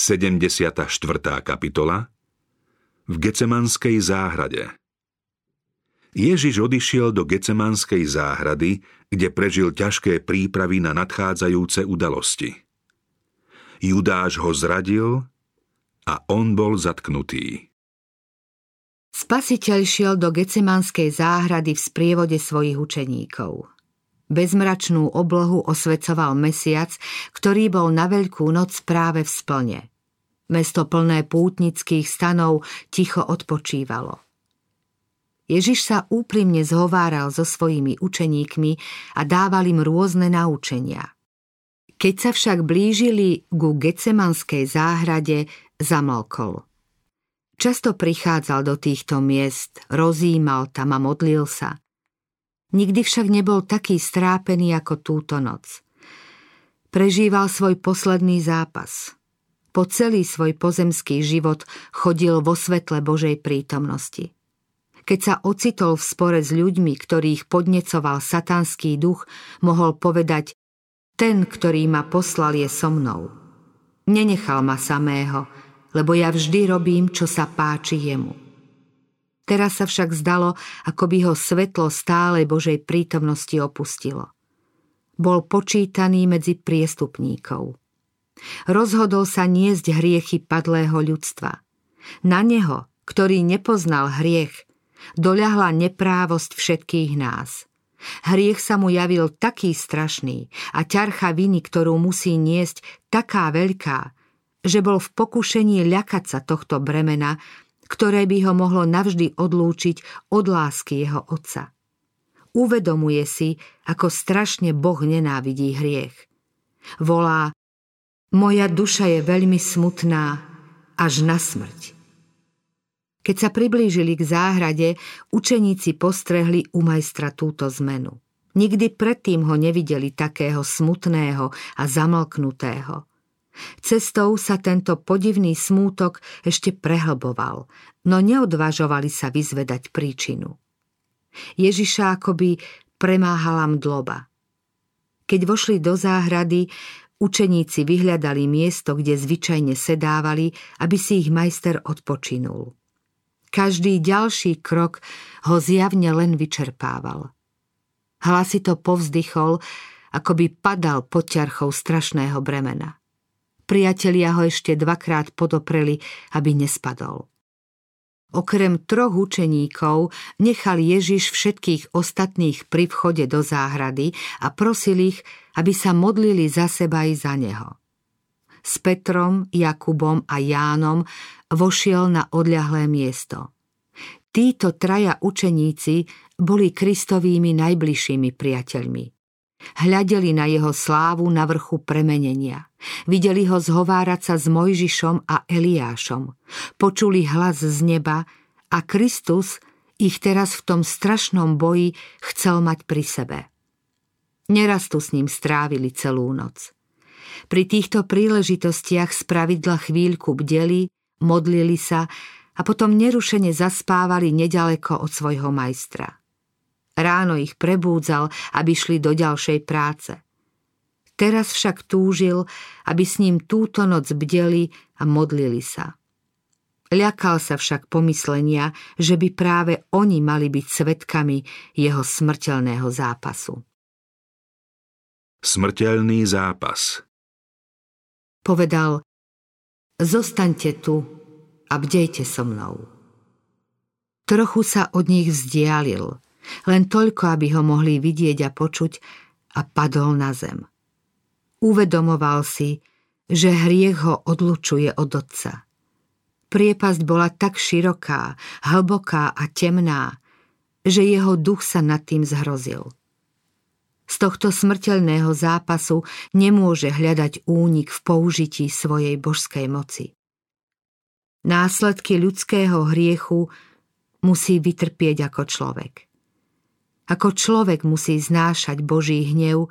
74. kapitola V Gecemanskej záhrade Ježiš odišiel do Gecemanskej záhrady, kde prežil ťažké prípravy na nadchádzajúce udalosti. Judáš ho zradil a on bol zatknutý. Spasiteľ šiel do Gecemanskej záhrady v sprievode svojich učeníkov. Bezmračnú oblohu osvecoval mesiac, ktorý bol na veľkú noc práve v splne. Mesto plné pútnických stanov ticho odpočívalo. Ježiš sa úprimne zhováral so svojimi učeníkmi a dával im rôzne naučenia. Keď sa však blížili ku Gecemanskej záhrade, zamlkol. Často prichádzal do týchto miest, rozímal tam a modlil sa. Nikdy však nebol taký strápený ako túto noc. Prežíval svoj posledný zápas. Po celý svoj pozemský život chodil vo svetle Božej prítomnosti. Keď sa ocitol v spore s ľuďmi, ktorých podnecoval satanský duch, mohol povedať Ten, ktorý ma poslal, je so mnou. Nenechal ma samého, lebo ja vždy robím, čo sa páči jemu. Teraz sa však zdalo, ako by ho svetlo stálej Božej prítomnosti opustilo. Bol počítaný medzi priestupníkov. Rozhodol sa niesť hriechy padlého ľudstva. Na neho, ktorý nepoznal hriech, doľahla neprávosť všetkých nás. Hriech sa mu javil taký strašný a ťarcha viny, ktorú musí niesť, taká veľká, že bol v pokušení ľakať sa tohto bremena, ktoré by ho mohlo navždy odlúčiť od lásky jeho otca. Uvedomuje si, ako strašne Boh nenávidí hriech. Volá, moja duša je veľmi smutná, až na smrť. Keď sa priblížili k záhrade, učeníci postrehli u majstra túto zmenu. Nikdy predtým ho nevideli takého smutného a zamlknutého. Cestou sa tento podivný smútok ešte prehlboval, no neodvažovali sa vyzvedať príčinu. Ježiša akoby premáhala mdloba. Keď vošli do záhrady, učeníci vyhľadali miesto, kde zvyčajne sedávali, aby si ich majster odpočinul. Každý ďalší krok ho zjavne len vyčerpával. Hlasito povzdychol, ako by padal pod ťarchou strašného bremena. Priatelia ho ešte dvakrát podopreli, aby nespadol. Okrem troch učeníkov nechal Ježiš všetkých ostatných pri vchode do záhrady a prosil ich, aby sa modlili za seba i za neho s Petrom, Jakubom a Jánom vošiel na odľahlé miesto. Títo traja učeníci boli Kristovými najbližšími priateľmi. Hľadeli na jeho slávu na vrchu premenenia. Videli ho zhovárať sa s Mojžišom a Eliášom. Počuli hlas z neba a Kristus ich teraz v tom strašnom boji chcel mať pri sebe. Neraz tu s ním strávili celú noc. Pri týchto príležitostiach spravidla chvíľku bdeli, modlili sa a potom nerušene zaspávali nedaleko od svojho majstra. Ráno ich prebúdzal, aby šli do ďalšej práce. Teraz však túžil, aby s ním túto noc bdeli a modlili sa. Ľakal sa však pomyslenia, že by práve oni mali byť svetkami jeho smrteľného zápasu. Smrteľný zápas Povedal, zostaňte tu a bdejte so mnou. Trochu sa od nich vzdialil, len toľko, aby ho mohli vidieť a počuť a padol na zem. Uvedomoval si, že hriech ho odlučuje od otca. Priepasť bola tak široká, hlboká a temná, že jeho duch sa nad tým zhrozil – z tohto smrteľného zápasu nemôže hľadať únik v použití svojej božskej moci. Následky ľudského hriechu musí vytrpieť ako človek. Ako človek musí znášať Boží hnev,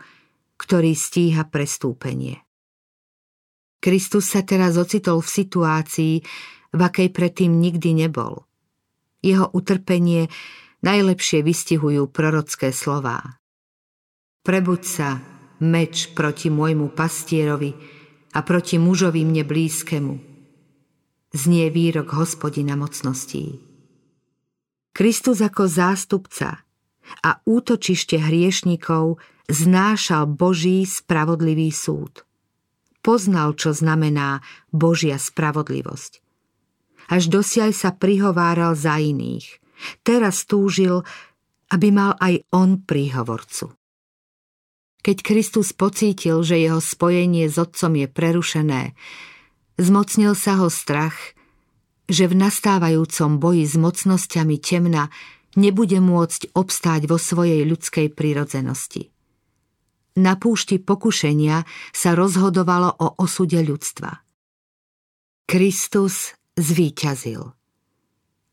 ktorý stíha prestúpenie. Kristus sa teraz ocitol v situácii, v akej predtým nikdy nebol. Jeho utrpenie najlepšie vystihujú prorocké slová. Prebuď sa, meč proti môjmu pastierovi, a proti mužovi mne blízkemu. Znie výrok hospodina mocností. Kristus ako zástupca a útočište hriešnikov znášal Boží spravodlivý súd. Poznal, čo znamená Božia spravodlivosť. Až dosiaľ sa prihováral za iných. Teraz túžil, aby mal aj on príhovorcu. Keď Kristus pocítil, že jeho spojenie s Otcom je prerušené, zmocnil sa ho strach, že v nastávajúcom boji s mocnosťami temna nebude môcť obstáť vo svojej ľudskej prírodzenosti. Na púšti pokušenia sa rozhodovalo o osude ľudstva. Kristus zvíťazil.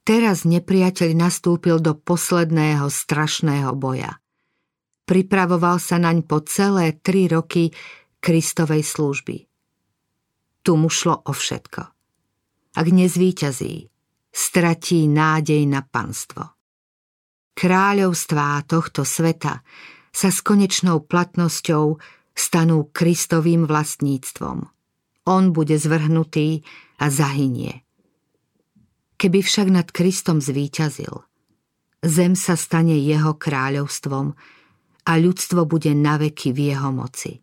Teraz nepriateľ nastúpil do posledného strašného boja. Pripravoval sa naň po celé tri roky Kristovej služby. Tu mu šlo o všetko. Ak nezvíťazí, stratí nádej na panstvo. Kráľovstvá tohto sveta sa s konečnou platnosťou stanú Kristovým vlastníctvom. On bude zvrhnutý a zahynie. Keby však nad Kristom zvíťazil, zem sa stane jeho kráľovstvom a ľudstvo bude naveky v jeho moci.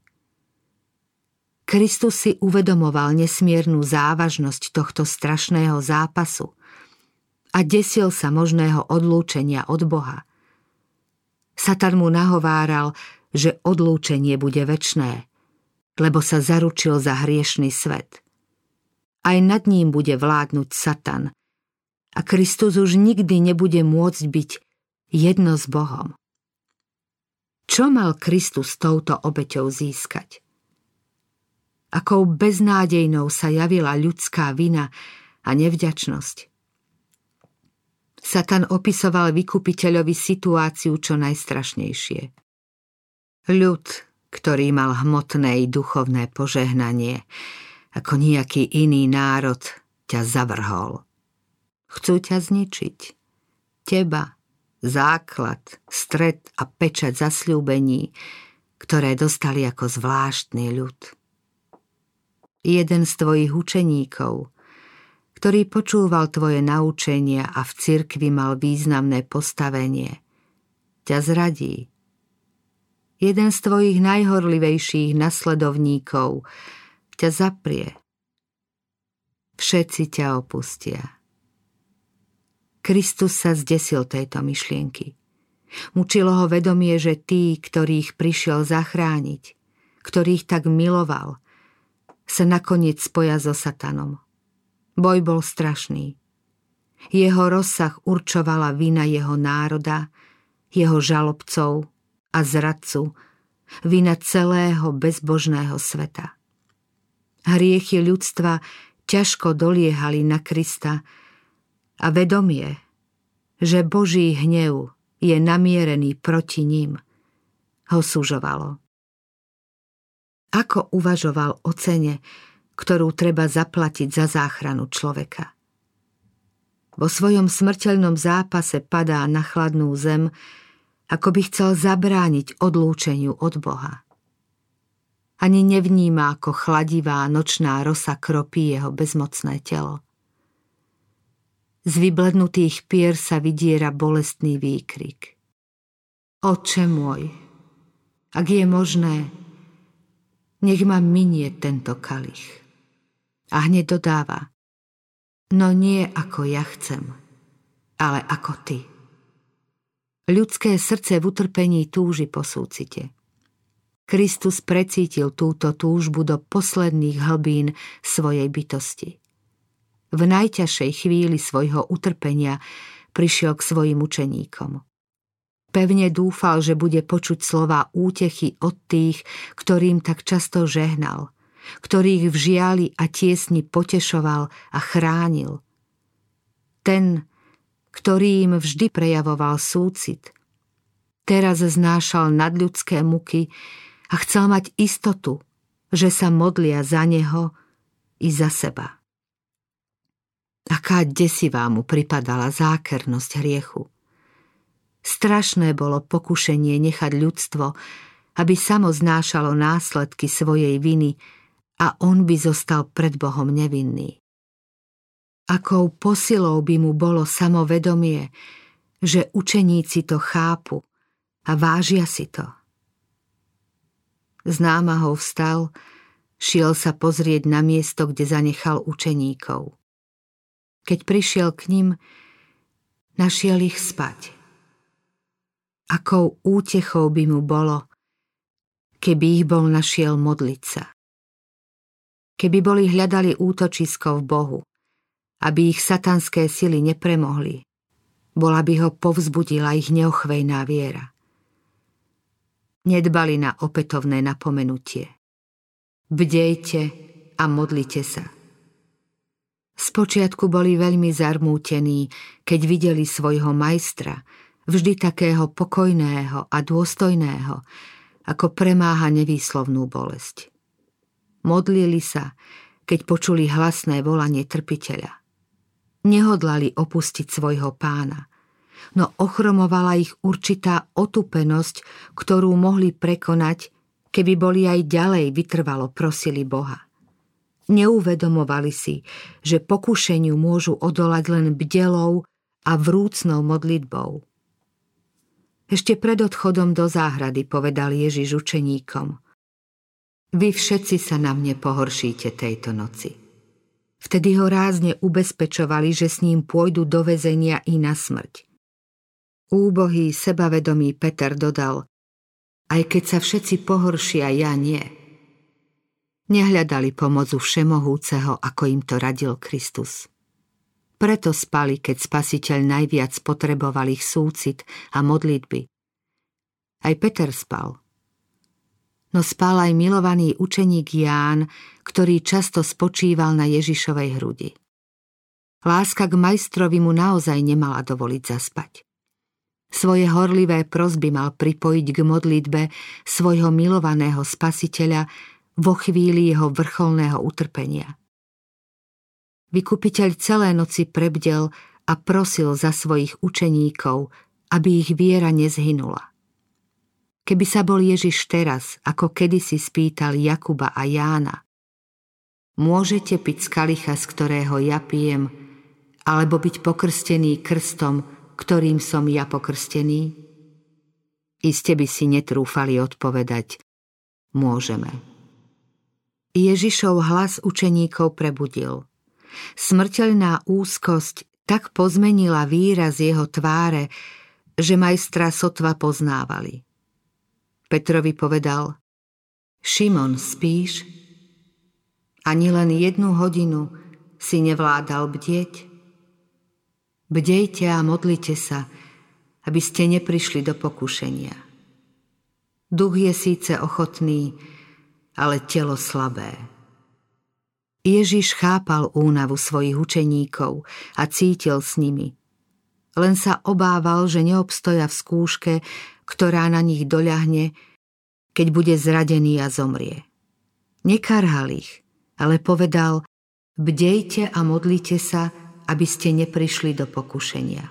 Kristus si uvedomoval nesmiernu závažnosť tohto strašného zápasu a desil sa možného odlúčenia od Boha. Satan mu nahováral, že odlúčenie bude väčné, lebo sa zaručil za hriešný svet. Aj nad ním bude vládnuť Satan – a Kristus už nikdy nebude môcť byť jedno s Bohom. Čo mal Kristus touto obeťou získať? Akou beznádejnou sa javila ľudská vina a nevďačnosť. Satan opisoval vykupiteľovi situáciu čo najstrašnejšie. Ľud, ktorý mal hmotné i duchovné požehnanie, ako nejaký iný národ, ťa zavrhol. Chcú ťa zničiť. Teba, základ, stred a pečať zasľúbení, ktoré dostali ako zvláštny ľud. Jeden z tvojich učeníkov, ktorý počúval tvoje naučenia a v cirkvi mal významné postavenie, ťa zradí. Jeden z tvojich najhorlivejších nasledovníkov ťa zaprie. Všetci ťa opustia. Kristus sa zdesil tejto myšlienky. Mučilo ho vedomie, že tí, ktorých prišiel zachrániť, ktorých tak miloval, sa nakoniec spoja so satanom. Boj bol strašný. Jeho rozsah určovala vina jeho národa, jeho žalobcov a zradcu, vina celého bezbožného sveta. Hriechy ľudstva ťažko doliehali na Krista, a vedomie, že Boží hnev je namierený proti ním, ho súžovalo. Ako uvažoval o cene, ktorú treba zaplatiť za záchranu človeka? Vo svojom smrteľnom zápase padá na chladnú zem, ako by chcel zabrániť odlúčeniu od Boha. Ani nevníma, ako chladivá nočná rosa kropí jeho bezmocné telo. Z vyblednutých pier sa vydiera bolestný výkrik. Oče môj, ak je možné, nech ma minie tento kalich. A hneď dodáva, no nie ako ja chcem, ale ako ty. Ľudské srdce v utrpení túži po súcite. Kristus precítil túto túžbu do posledných hlbín svojej bytosti v najťažšej chvíli svojho utrpenia prišiel k svojim učeníkom. Pevne dúfal, že bude počuť slova útechy od tých, ktorým tak často žehnal, ktorých v žiali a tiesni potešoval a chránil. Ten, ktorý im vždy prejavoval súcit, teraz znášal nadľudské muky a chcel mať istotu, že sa modlia za neho i za seba. Aká desivá mu pripadala zákernosť hriechu. Strašné bolo pokušenie nechať ľudstvo, aby samo znášalo následky svojej viny a on by zostal pred Bohom nevinný. Akou posilou by mu bolo samovedomie, že učeníci to chápu a vážia si to. Z námahou vstal, šiel sa pozrieť na miesto, kde zanechal učeníkov. Keď prišiel k ním, našiel ich spať. Akou útechou by mu bolo, keby ich bol našiel modliť sa. Keby boli hľadali útočisko v Bohu, aby ich satanské sily nepremohli, bola by ho povzbudila ich neochvejná viera. Nedbali na opätovné napomenutie. Bdejte a modlite sa. Spočiatku boli veľmi zarmútení, keď videli svojho majstra, vždy takého pokojného a dôstojného, ako premáha nevýslovnú bolesť. Modlili sa, keď počuli hlasné volanie trpiteľa. Nehodlali opustiť svojho pána, no ochromovala ich určitá otupenosť, ktorú mohli prekonať, keby boli aj ďalej vytrvalo prosili Boha. Neuvedomovali si, že pokušeniu môžu odolať len bdelou a vrúcnou modlitbou. Ešte pred odchodom do záhrady povedal Ježiš učeníkom Vy všetci sa na mne pohoršíte tejto noci. Vtedy ho rázne ubezpečovali, že s ním pôjdu do väzenia i na smrť. Úbohý, sebavedomý Peter dodal Aj keď sa všetci pohoršia, ja nie. Nehľadali pomocu všemohúceho, ako im to radil Kristus. Preto spali, keď spasiteľ najviac potreboval ich súcit a modlitby. Aj Peter spal. No spal aj milovaný učeník Ján, ktorý často spočíval na Ježišovej hrudi. Láska k majstrovi mu naozaj nemala dovoliť zaspať. Svoje horlivé prosby mal pripojiť k modlitbe svojho milovaného spasiteľa vo chvíli jeho vrcholného utrpenia – Vykupiteľ celé noci prebdel a prosil za svojich učeníkov, aby ich viera nezhynula. Keby sa bol Ježiš teraz, ako kedysi spýtal Jakuba a Jána, môžete piť z kalicha, z ktorého ja pijem, alebo byť pokrstený krstom, ktorým som ja pokrstený? Iste by si netrúfali odpovedať, môžeme. Ježišov hlas učeníkov prebudil – Smrteľná úzkosť tak pozmenila výraz jeho tváre, že majstra sotva poznávali. Petrovi povedal, Šimon, spíš? Ani len jednu hodinu si nevládal bdieť? Bdejte a modlite sa, aby ste neprišli do pokušenia. Duch je síce ochotný, ale telo slabé. Ježiš chápal únavu svojich učeníkov a cítil s nimi. Len sa obával, že neobstoja v skúške, ktorá na nich doľahne, keď bude zradený a zomrie. Nekarhal ich, ale povedal, bdejte a modlite sa, aby ste neprišli do pokušenia.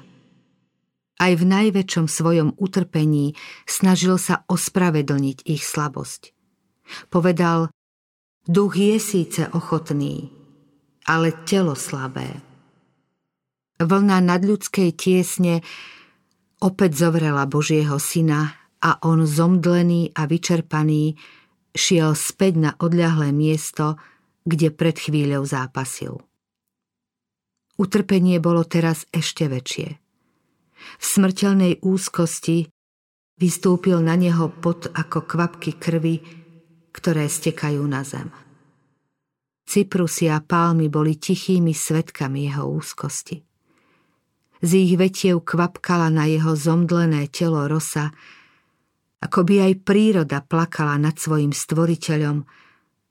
Aj v najväčšom svojom utrpení snažil sa ospravedlniť ich slabosť. Povedal, Duch je síce ochotný, ale telo slabé. Vlna nadľudskej tiesne opäť zovrela Božieho syna a on zomdlený a vyčerpaný šiel späť na odľahlé miesto, kde pred chvíľou zápasil. Utrpenie bolo teraz ešte väčšie. V smrteľnej úzkosti vystúpil na neho pot ako kvapky krvi, ktoré stekajú na zem. Cyprusy a palmy boli tichými svetkami jeho úzkosti. Z ich vetiev kvapkala na jeho zomdlené telo rosa, ako by aj príroda plakala nad svojim stvoriteľom,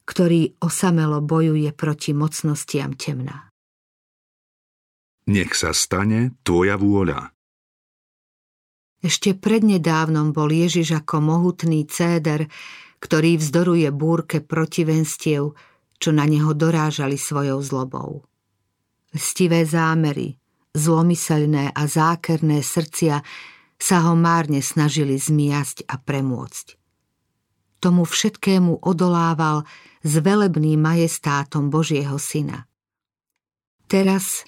ktorý osamelo bojuje proti mocnostiam temna. Nech sa stane tvoja vôľa. Ešte prednedávnom bol Ježiš ako mohutný céder, ktorý vzdoruje búrke protivenstiev, čo na neho dorážali svojou zlobou. Stivé zámery, zlomyselné a zákerné srdcia sa ho márne snažili zmiasť a premôcť. Tomu všetkému odolával s velebným majestátom Božieho syna. Teraz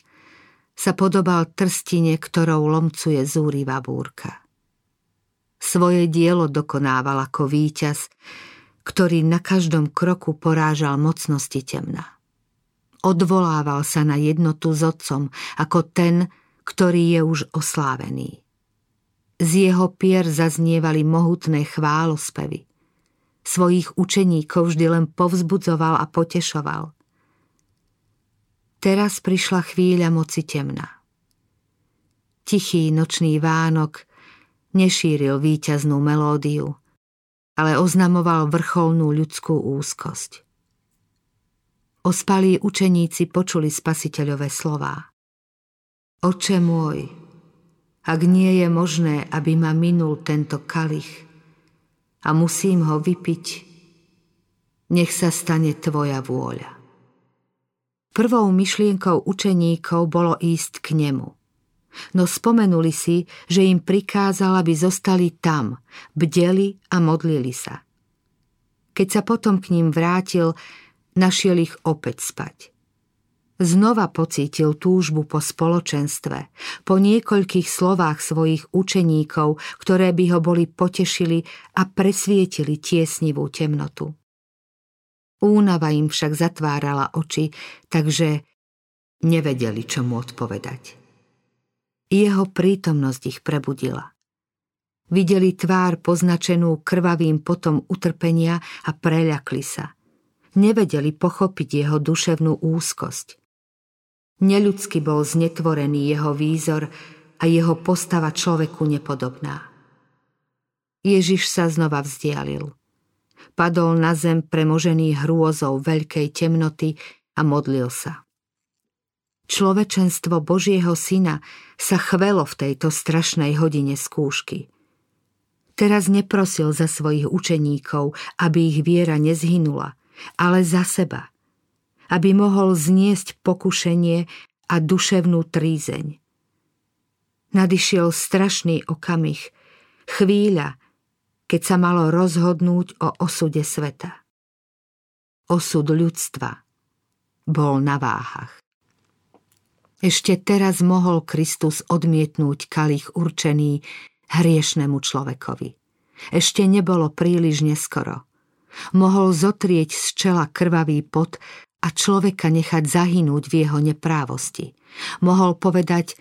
sa podobal trstine, ktorou lomcuje zúrivá búrka. Svoje dielo dokonával ako víťaz, ktorý na každom kroku porážal mocnosti temna. Odvolával sa na jednotu s otcom ako ten, ktorý je už oslávený. Z jeho pier zaznievali mohutné chválospevy. Svojich učeníkov vždy len povzbudzoval a potešoval. Teraz prišla chvíľa moci temna. Tichý nočný Vánok nešíril víťaznú melódiu, ale oznamoval vrcholnú ľudskú úzkosť. Ospalí učeníci počuli spasiteľové slová. Oče môj, ak nie je možné, aby ma minul tento kalich a musím ho vypiť, nech sa stane tvoja vôľa. Prvou myšlienkou učeníkov bolo ísť k nemu. No spomenuli si, že im prikázal, aby zostali tam, bdeli a modlili sa. Keď sa potom k ním vrátil, našiel ich opäť spať. Znova pocítil túžbu po spoločenstve, po niekoľkých slovách svojich učeníkov, ktoré by ho boli potešili a presvietili tiesnivú temnotu. Únava im však zatvárala oči, takže nevedeli, čo mu odpovedať. Jeho prítomnosť ich prebudila. Videli tvár poznačenú krvavým potom utrpenia a preľakli sa. Nevedeli pochopiť jeho duševnú úzkosť – Neľudsky bol znetvorený jeho výzor a jeho postava človeku nepodobná. Ježiš sa znova vzdialil. Padol na zem premožený hrôzou veľkej temnoty a modlil sa. Človečenstvo Božieho syna sa chvelo v tejto strašnej hodine skúšky. Teraz neprosil za svojich učeníkov, aby ich viera nezhynula, ale za seba – aby mohol zniesť pokušenie a duševnú trízeň. Nadišiel strašný okamih, chvíľa, keď sa malo rozhodnúť o osude sveta. Osud ľudstva bol na váhach. Ešte teraz mohol Kristus odmietnúť kalich určený hriešnemu človekovi. Ešte nebolo príliš neskoro. Mohol zotrieť z čela krvavý pot a človeka nechať zahynúť v jeho neprávosti. Mohol povedať,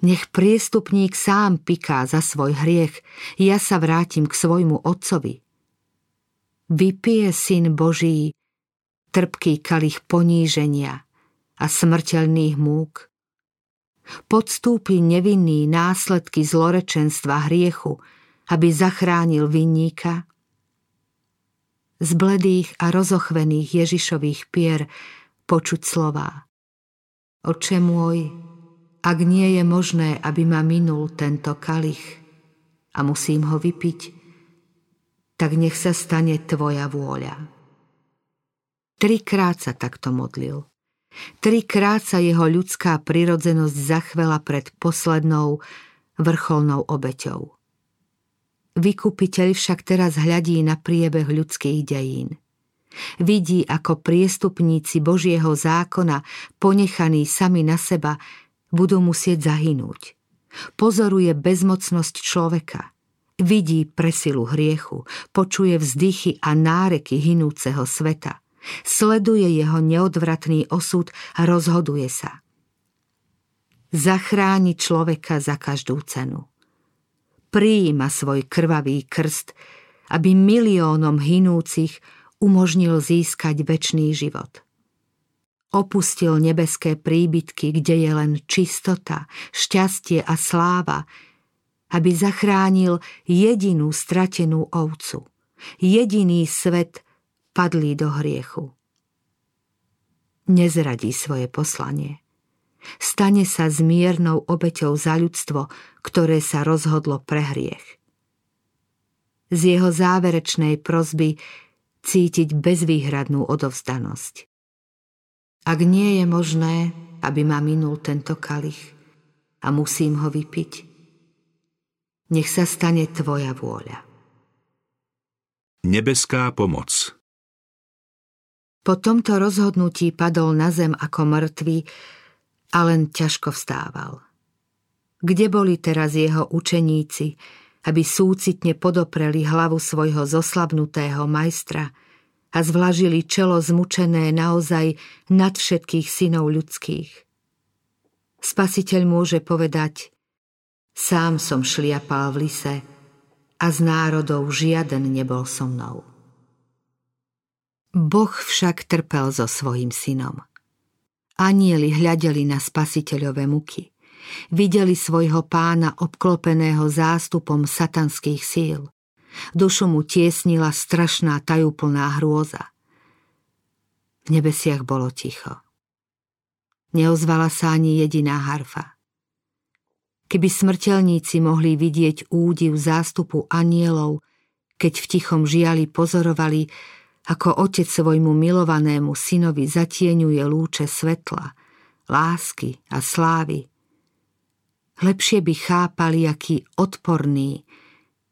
nech priestupník sám piká za svoj hriech, ja sa vrátim k svojmu otcovi. Vypije syn Boží trpký kalich poníženia a smrteľných múk. Podstúpi nevinný následky zlorečenstva hriechu, aby zachránil vinníka z bledých a rozochvených Ježišových pier počuť slová. Oče môj, ak nie je možné, aby ma minul tento kalich a musím ho vypiť, tak nech sa stane tvoja vôľa. Trikrát sa takto modlil. Trikrát sa jeho ľudská prirodzenosť zachvela pred poslednou vrcholnou obeťou. Vykupiteľ však teraz hľadí na priebeh ľudských dejín. Vidí, ako priestupníci Božieho zákona, ponechaní sami na seba, budú musieť zahynúť. Pozoruje bezmocnosť človeka. Vidí presilu hriechu, počuje vzdychy a náreky hinúceho sveta. Sleduje jeho neodvratný osud a rozhoduje sa. Zachráni človeka za každú cenu prijíma svoj krvavý krst, aby miliónom hinúcich umožnil získať väčší život. Opustil nebeské príbytky, kde je len čistota, šťastie a sláva, aby zachránil jedinú stratenú ovcu, jediný svet padlý do hriechu. Nezradí svoje poslanie stane sa zmiernou obeťou za ľudstvo, ktoré sa rozhodlo pre hriech. Z jeho záverečnej prozby cítiť bezvýhradnú odovzdanosť. Ak nie je možné, aby ma minul tento kalich a musím ho vypiť, nech sa stane tvoja vôľa. Nebeská pomoc Po tomto rozhodnutí padol na zem ako mŕtvy a len ťažko vstával. Kde boli teraz jeho učeníci, aby súcitne podopreli hlavu svojho zoslabnutého majstra a zvlažili čelo zmučené naozaj nad všetkých synov ľudských? Spasiteľ môže povedať, sám som šliapal v lise a z národov žiaden nebol so mnou. Boh však trpel so svojim synom. Anieli hľadeli na spasiteľové muky. Videli svojho pána obklopeného zástupom satanských síl. Dušu mu tiesnila strašná tajúplná hrôza. V nebesiach bolo ticho. Neozvala sa ani jediná harfa. Keby smrteľníci mohli vidieť údiv zástupu anielov, keď v tichom žiali pozorovali, ako otec svojmu milovanému synovi zatieňuje lúče svetla, lásky a slávy. Lepšie by chápali, aký odporný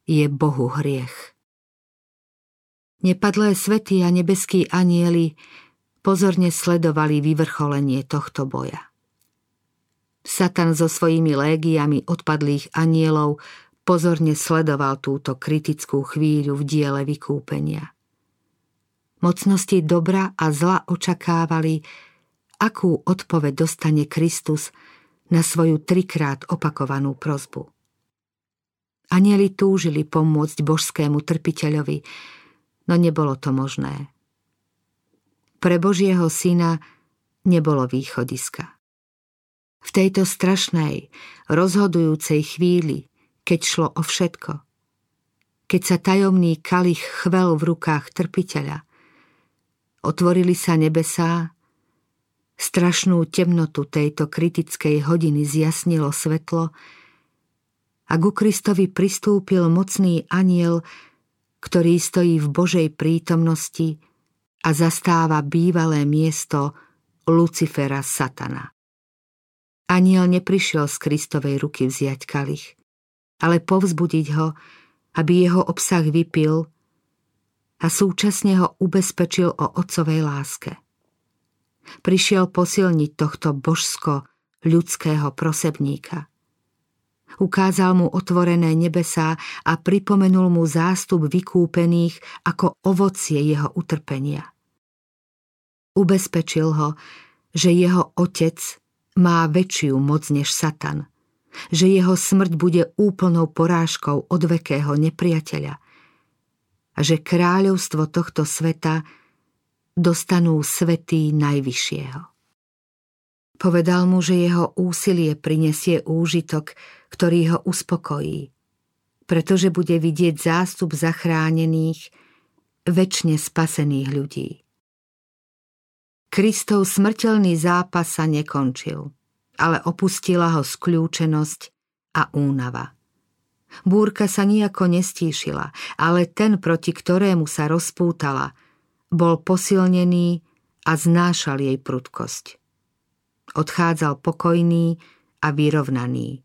je Bohu hriech. Nepadlé svety a nebeskí anieli pozorne sledovali vyvrcholenie tohto boja. Satan so svojimi légiami odpadlých anielov pozorne sledoval túto kritickú chvíľu v diele vykúpenia. Mocnosti dobra a zla očakávali, akú odpoveď dostane Kristus na svoju trikrát opakovanú prozbu. Anieli túžili pomôcť božskému trpiteľovi, no nebolo to možné. Pre Božieho syna nebolo východiska. V tejto strašnej, rozhodujúcej chvíli, keď šlo o všetko, keď sa tajomný kalich chvel v rukách trpiteľa, Otvorili sa nebesá, strašnú temnotu tejto kritickej hodiny zjasnilo svetlo a ku Kristovi pristúpil mocný aniel, ktorý stojí v Božej prítomnosti a zastáva bývalé miesto Lucifera Satana. Aniel neprišiel z Kristovej ruky vziať kalich, ale povzbudiť ho, aby jeho obsah vypil a súčasne ho ubezpečil o otcovej láske. Prišiel posilniť tohto božsko-ľudského prosebníka. Ukázal mu otvorené nebesá a pripomenul mu zástup vykúpených ako ovocie jeho utrpenia. Ubezpečil ho, že jeho otec má väčšiu moc než Satan, že jeho smrť bude úplnou porážkou od vekého nepriateľa a že kráľovstvo tohto sveta dostanú svetý najvyššieho. Povedal mu, že jeho úsilie prinesie úžitok, ktorý ho uspokojí, pretože bude vidieť zástup zachránených, väčšine spasených ľudí. Kristov smrteľný zápas sa nekončil, ale opustila ho skľúčenosť a únava. Búrka sa nejako nestíšila, ale ten, proti ktorému sa rozpútala, bol posilnený a znášal jej prudkosť. Odchádzal pokojný a vyrovnaný.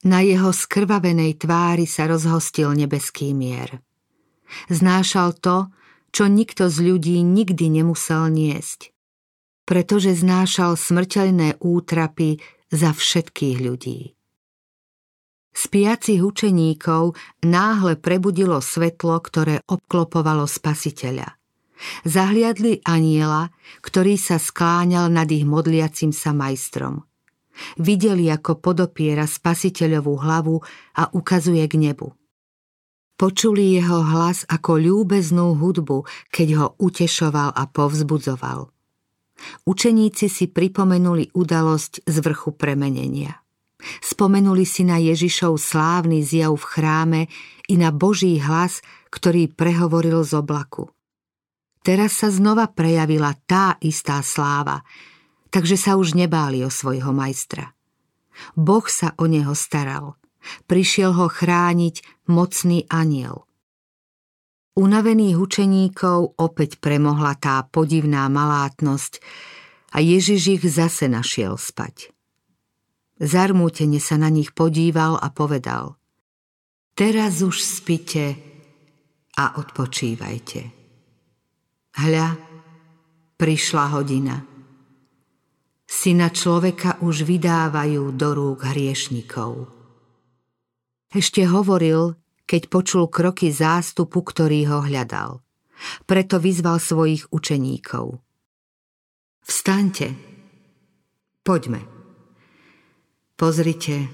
Na jeho skrvavenej tvári sa rozhostil nebeský mier. Znášal to, čo nikto z ľudí nikdy nemusel niesť, pretože znášal smrteľné útrapy za všetkých ľudí. Spiacich učeníkov náhle prebudilo svetlo, ktoré obklopovalo spasiteľa. Zahliadli aniela, ktorý sa skláňal nad ich modliacim sa majstrom. Videli, ako podopiera spasiteľovú hlavu a ukazuje k nebu. Počuli jeho hlas ako ľúbeznú hudbu, keď ho utešoval a povzbudzoval. Učeníci si pripomenuli udalosť z vrchu premenenia. Spomenuli si na Ježišov slávny zjav v chráme i na Boží hlas, ktorý prehovoril z oblaku. Teraz sa znova prejavila tá istá sláva, takže sa už nebáli o svojho majstra. Boh sa o neho staral. Prišiel ho chrániť mocný aniel. Unavených učeníkov opäť premohla tá podivná malátnosť a Ježiš ich zase našiel spať. Zarmútene sa na nich podíval a povedal Teraz už spite a odpočívajte. Hľa, Prišla hodina. Syna človeka už vydávajú do rúk hriešnikov. Ešte hovoril, keď počul kroky zástupu, ktorý ho hľadal. Preto vyzval svojich učeníkov. Vstaňte, poďme. Pozrite,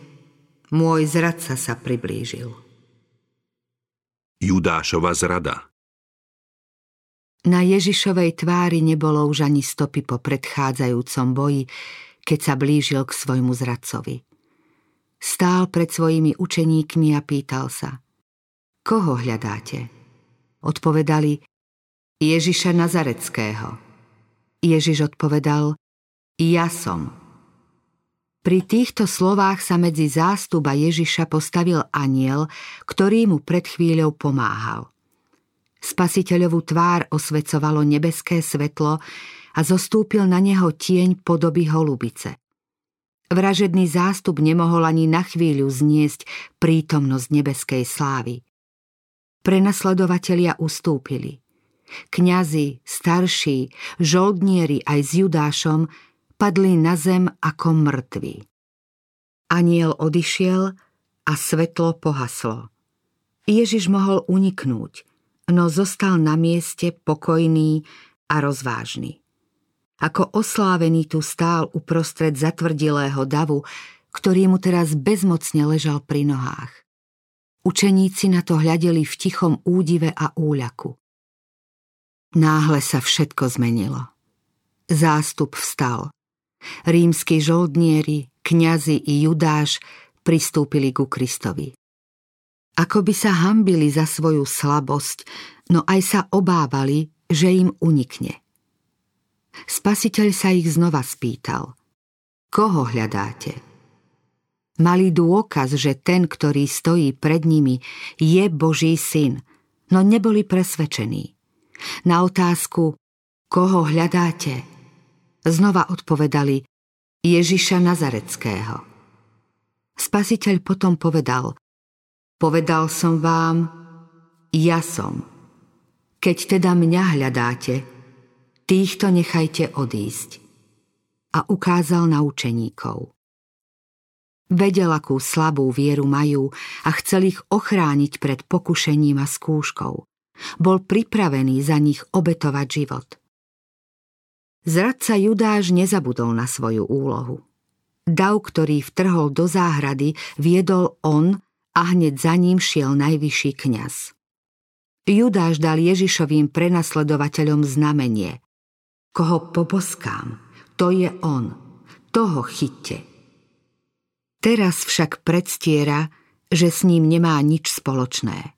môj zradca sa priblížil. Judášova zrada na Ježišovej tvári nebolo už ani stopy po predchádzajúcom boji, keď sa blížil k svojmu zradcovi. Stál pred svojimi učeníkmi a pýtal sa Koho hľadáte? Odpovedali Ježiša Nazareckého. Ježiš odpovedal Ja som. Pri týchto slovách sa medzi zástuba Ježiša postavil aniel, ktorý mu pred chvíľou pomáhal – Spasiteľovú tvár osvecovalo nebeské svetlo a zostúpil na neho tieň podoby holubice. Vražedný zástup nemohol ani na chvíľu zniesť prítomnosť nebeskej slávy. Prenasledovatelia ustúpili. Kňazi, starší, žoldnieri aj s Judášom padli na zem ako mŕtvi. Aniel odišiel a svetlo pohaslo. Ježiš mohol uniknúť – no zostal na mieste pokojný a rozvážny. Ako oslávený tu stál uprostred zatvrdilého davu, ktorý mu teraz bezmocne ležal pri nohách. Učeníci na to hľadeli v tichom údive a úľaku. Náhle sa všetko zmenilo. Zástup vstal. Rímsky žoldnieri, kňazi i Judáš pristúpili ku Kristovi. Ako by sa hambili za svoju slabosť, no aj sa obávali, že im unikne. Spasiteľ sa ich znova spýtal. Koho hľadáte? Mali dôkaz, že ten, ktorý stojí pred nimi, je Boží syn, no neboli presvedčení. Na otázku, koho hľadáte, znova odpovedali Ježiša Nazareckého. Spasiteľ potom povedal, Povedal som vám, ja som. Keď teda mňa hľadáte, týchto nechajte odísť. A ukázal na učeníkov. Vedel, akú slabú vieru majú a chcel ich ochrániť pred pokušením a skúškou. Bol pripravený za nich obetovať život. Zradca Judáš nezabudol na svoju úlohu. Dav, ktorý vtrhol do záhrady, viedol on a hneď za ním šiel najvyšší kňaz. Judáš dal Ježišovým prenasledovateľom znamenie. Koho poboskám, to je on, toho chytte. Teraz však predstiera, že s ním nemá nič spoločné.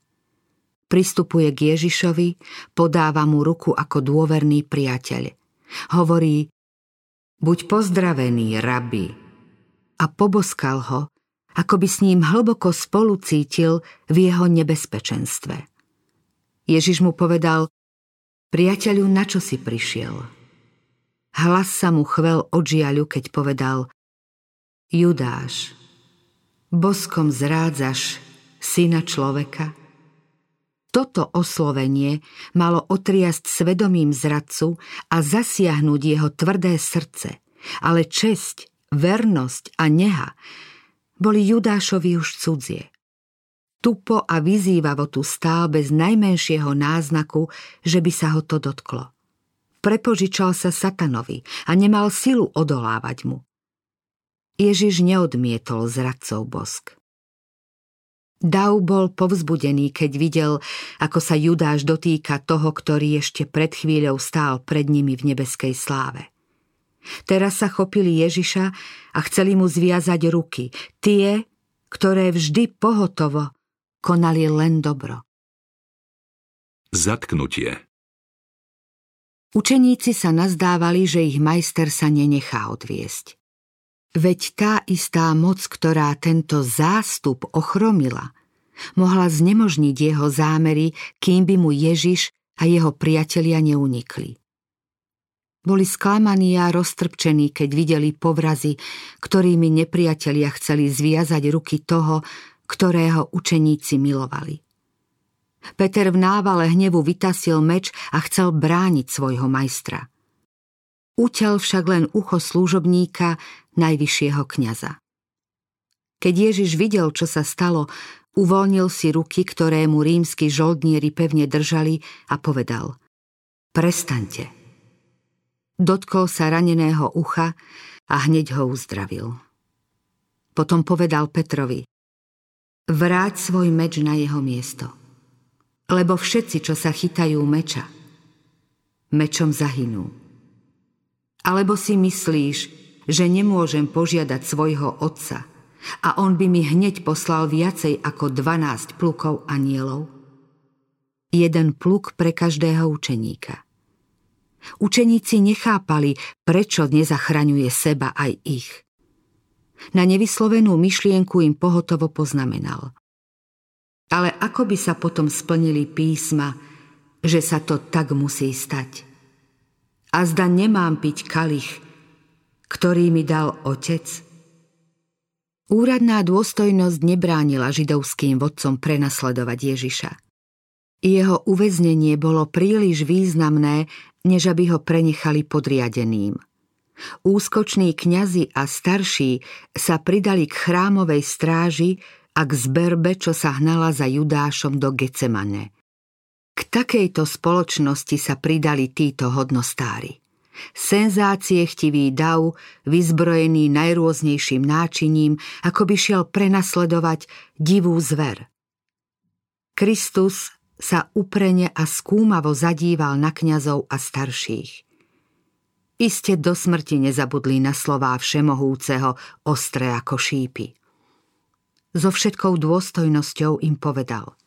Pristupuje k Ježišovi, podáva mu ruku ako dôverný priateľ. Hovorí, buď pozdravený, rabi. A poboskal ho, ako by s ním hlboko spolu cítil v jeho nebezpečenstve. Ježiš mu povedal, priateľu, na čo si prišiel? Hlas sa mu chvel od žiaľu, keď povedal, Judáš, boskom zrádzaš syna človeka? Toto oslovenie malo otriasť svedomím zradcu a zasiahnuť jeho tvrdé srdce, ale česť, vernosť a neha boli Judášovi už cudzie. Tupo a vyzývavo tu stál bez najmenšieho náznaku, že by sa ho to dotklo. Prepožičal sa satanovi a nemal silu odolávať mu. Ježiš neodmietol zradcov bosk. Dau bol povzbudený, keď videl, ako sa Judáš dotýka toho, ktorý ešte pred chvíľou stál pred nimi v nebeskej sláve. Teraz sa chopili Ježiša a chceli mu zviazať ruky, tie, ktoré vždy pohotovo konali len dobro. Zatknutie Učeníci sa nazdávali, že ich majster sa nenechá odviesť. Veď tá istá moc, ktorá tento zástup ochromila, mohla znemožniť jeho zámery, kým by mu Ježiš a jeho priatelia neunikli. Boli sklamaní a roztrpčení, keď videli povrazy, ktorými nepriatelia chceli zviazať ruky toho, ktorého učeníci milovali. Peter v návale hnevu vytasil meč a chcel brániť svojho majstra. Utel však len ucho služobníka najvyššieho kňaza. Keď Ježiš videl, čo sa stalo, uvoľnil si ruky, ktoré mu rímsky žoldnieri pevne držali a povedal Prestaňte. Dotkol sa raneného ucha a hneď ho uzdravil. Potom povedal Petrovi Vráť svoj meč na jeho miesto. Lebo všetci, čo sa chytajú meča, mečom zahynú. Alebo si myslíš, že nemôžem požiadať svojho otca, a on by mi hneď poslal viacej ako 12 plukov anielov. Jeden pluk pre každého učeníka. Učeníci nechápali, prečo nezachraňuje seba aj ich. Na nevyslovenú myšlienku im pohotovo poznamenal. Ale ako by sa potom splnili písma, že sa to tak musí stať? A zda nemám piť kalich, ktorý mi dal otec – Úradná dôstojnosť nebránila židovským vodcom prenasledovať Ježiša. Jeho uväznenie bolo príliš významné, než aby ho prenechali podriadeným. Úskoční kňazi a starší sa pridali k chrámovej stráži a k zberbe, čo sa hnala za Judášom do Gecemane. Takejto spoločnosti sa pridali títo hodnostári. Senzácie chtivý dav, vyzbrojený najrôznejším náčiním, ako by šiel prenasledovať divú zver. Kristus sa uprene a skúmavo zadíval na kňazov a starších. Iste do smrti nezabudli na slová všemohúceho, ostré ako šípy. So všetkou dôstojnosťou im povedal –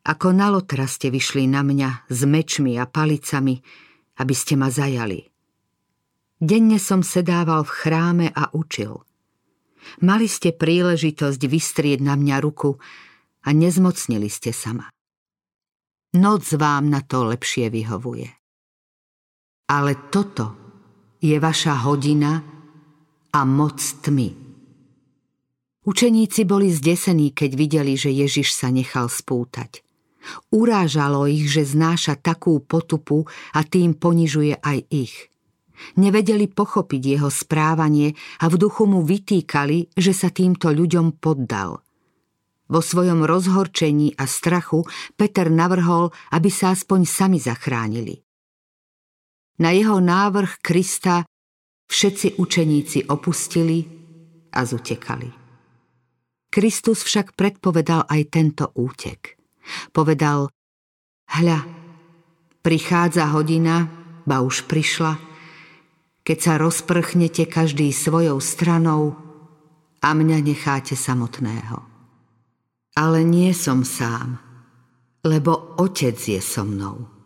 ako na lotra ste vyšli na mňa s mečmi a palicami, aby ste ma zajali. Denne som sedával v chráme a učil. Mali ste príležitosť vystrieť na mňa ruku a nezmocnili ste sa. Noc vám na to lepšie vyhovuje. Ale toto je vaša hodina a moc tmy. Učeníci boli zdesení, keď videli, že Ježiš sa nechal spútať. Urážalo ich, že znáša takú potupu a tým ponižuje aj ich. Nevedeli pochopiť jeho správanie a v duchu mu vytýkali, že sa týmto ľuďom poddal. Vo svojom rozhorčení a strachu Peter navrhol, aby sa aspoň sami zachránili. Na jeho návrh Krista všetci učeníci opustili a zutekali. Kristus však predpovedal aj tento útek – Povedal, hľa, prichádza hodina, ba už prišla, keď sa rozprchnete každý svojou stranou a mňa necháte samotného. Ale nie som sám, lebo Otec je so mnou.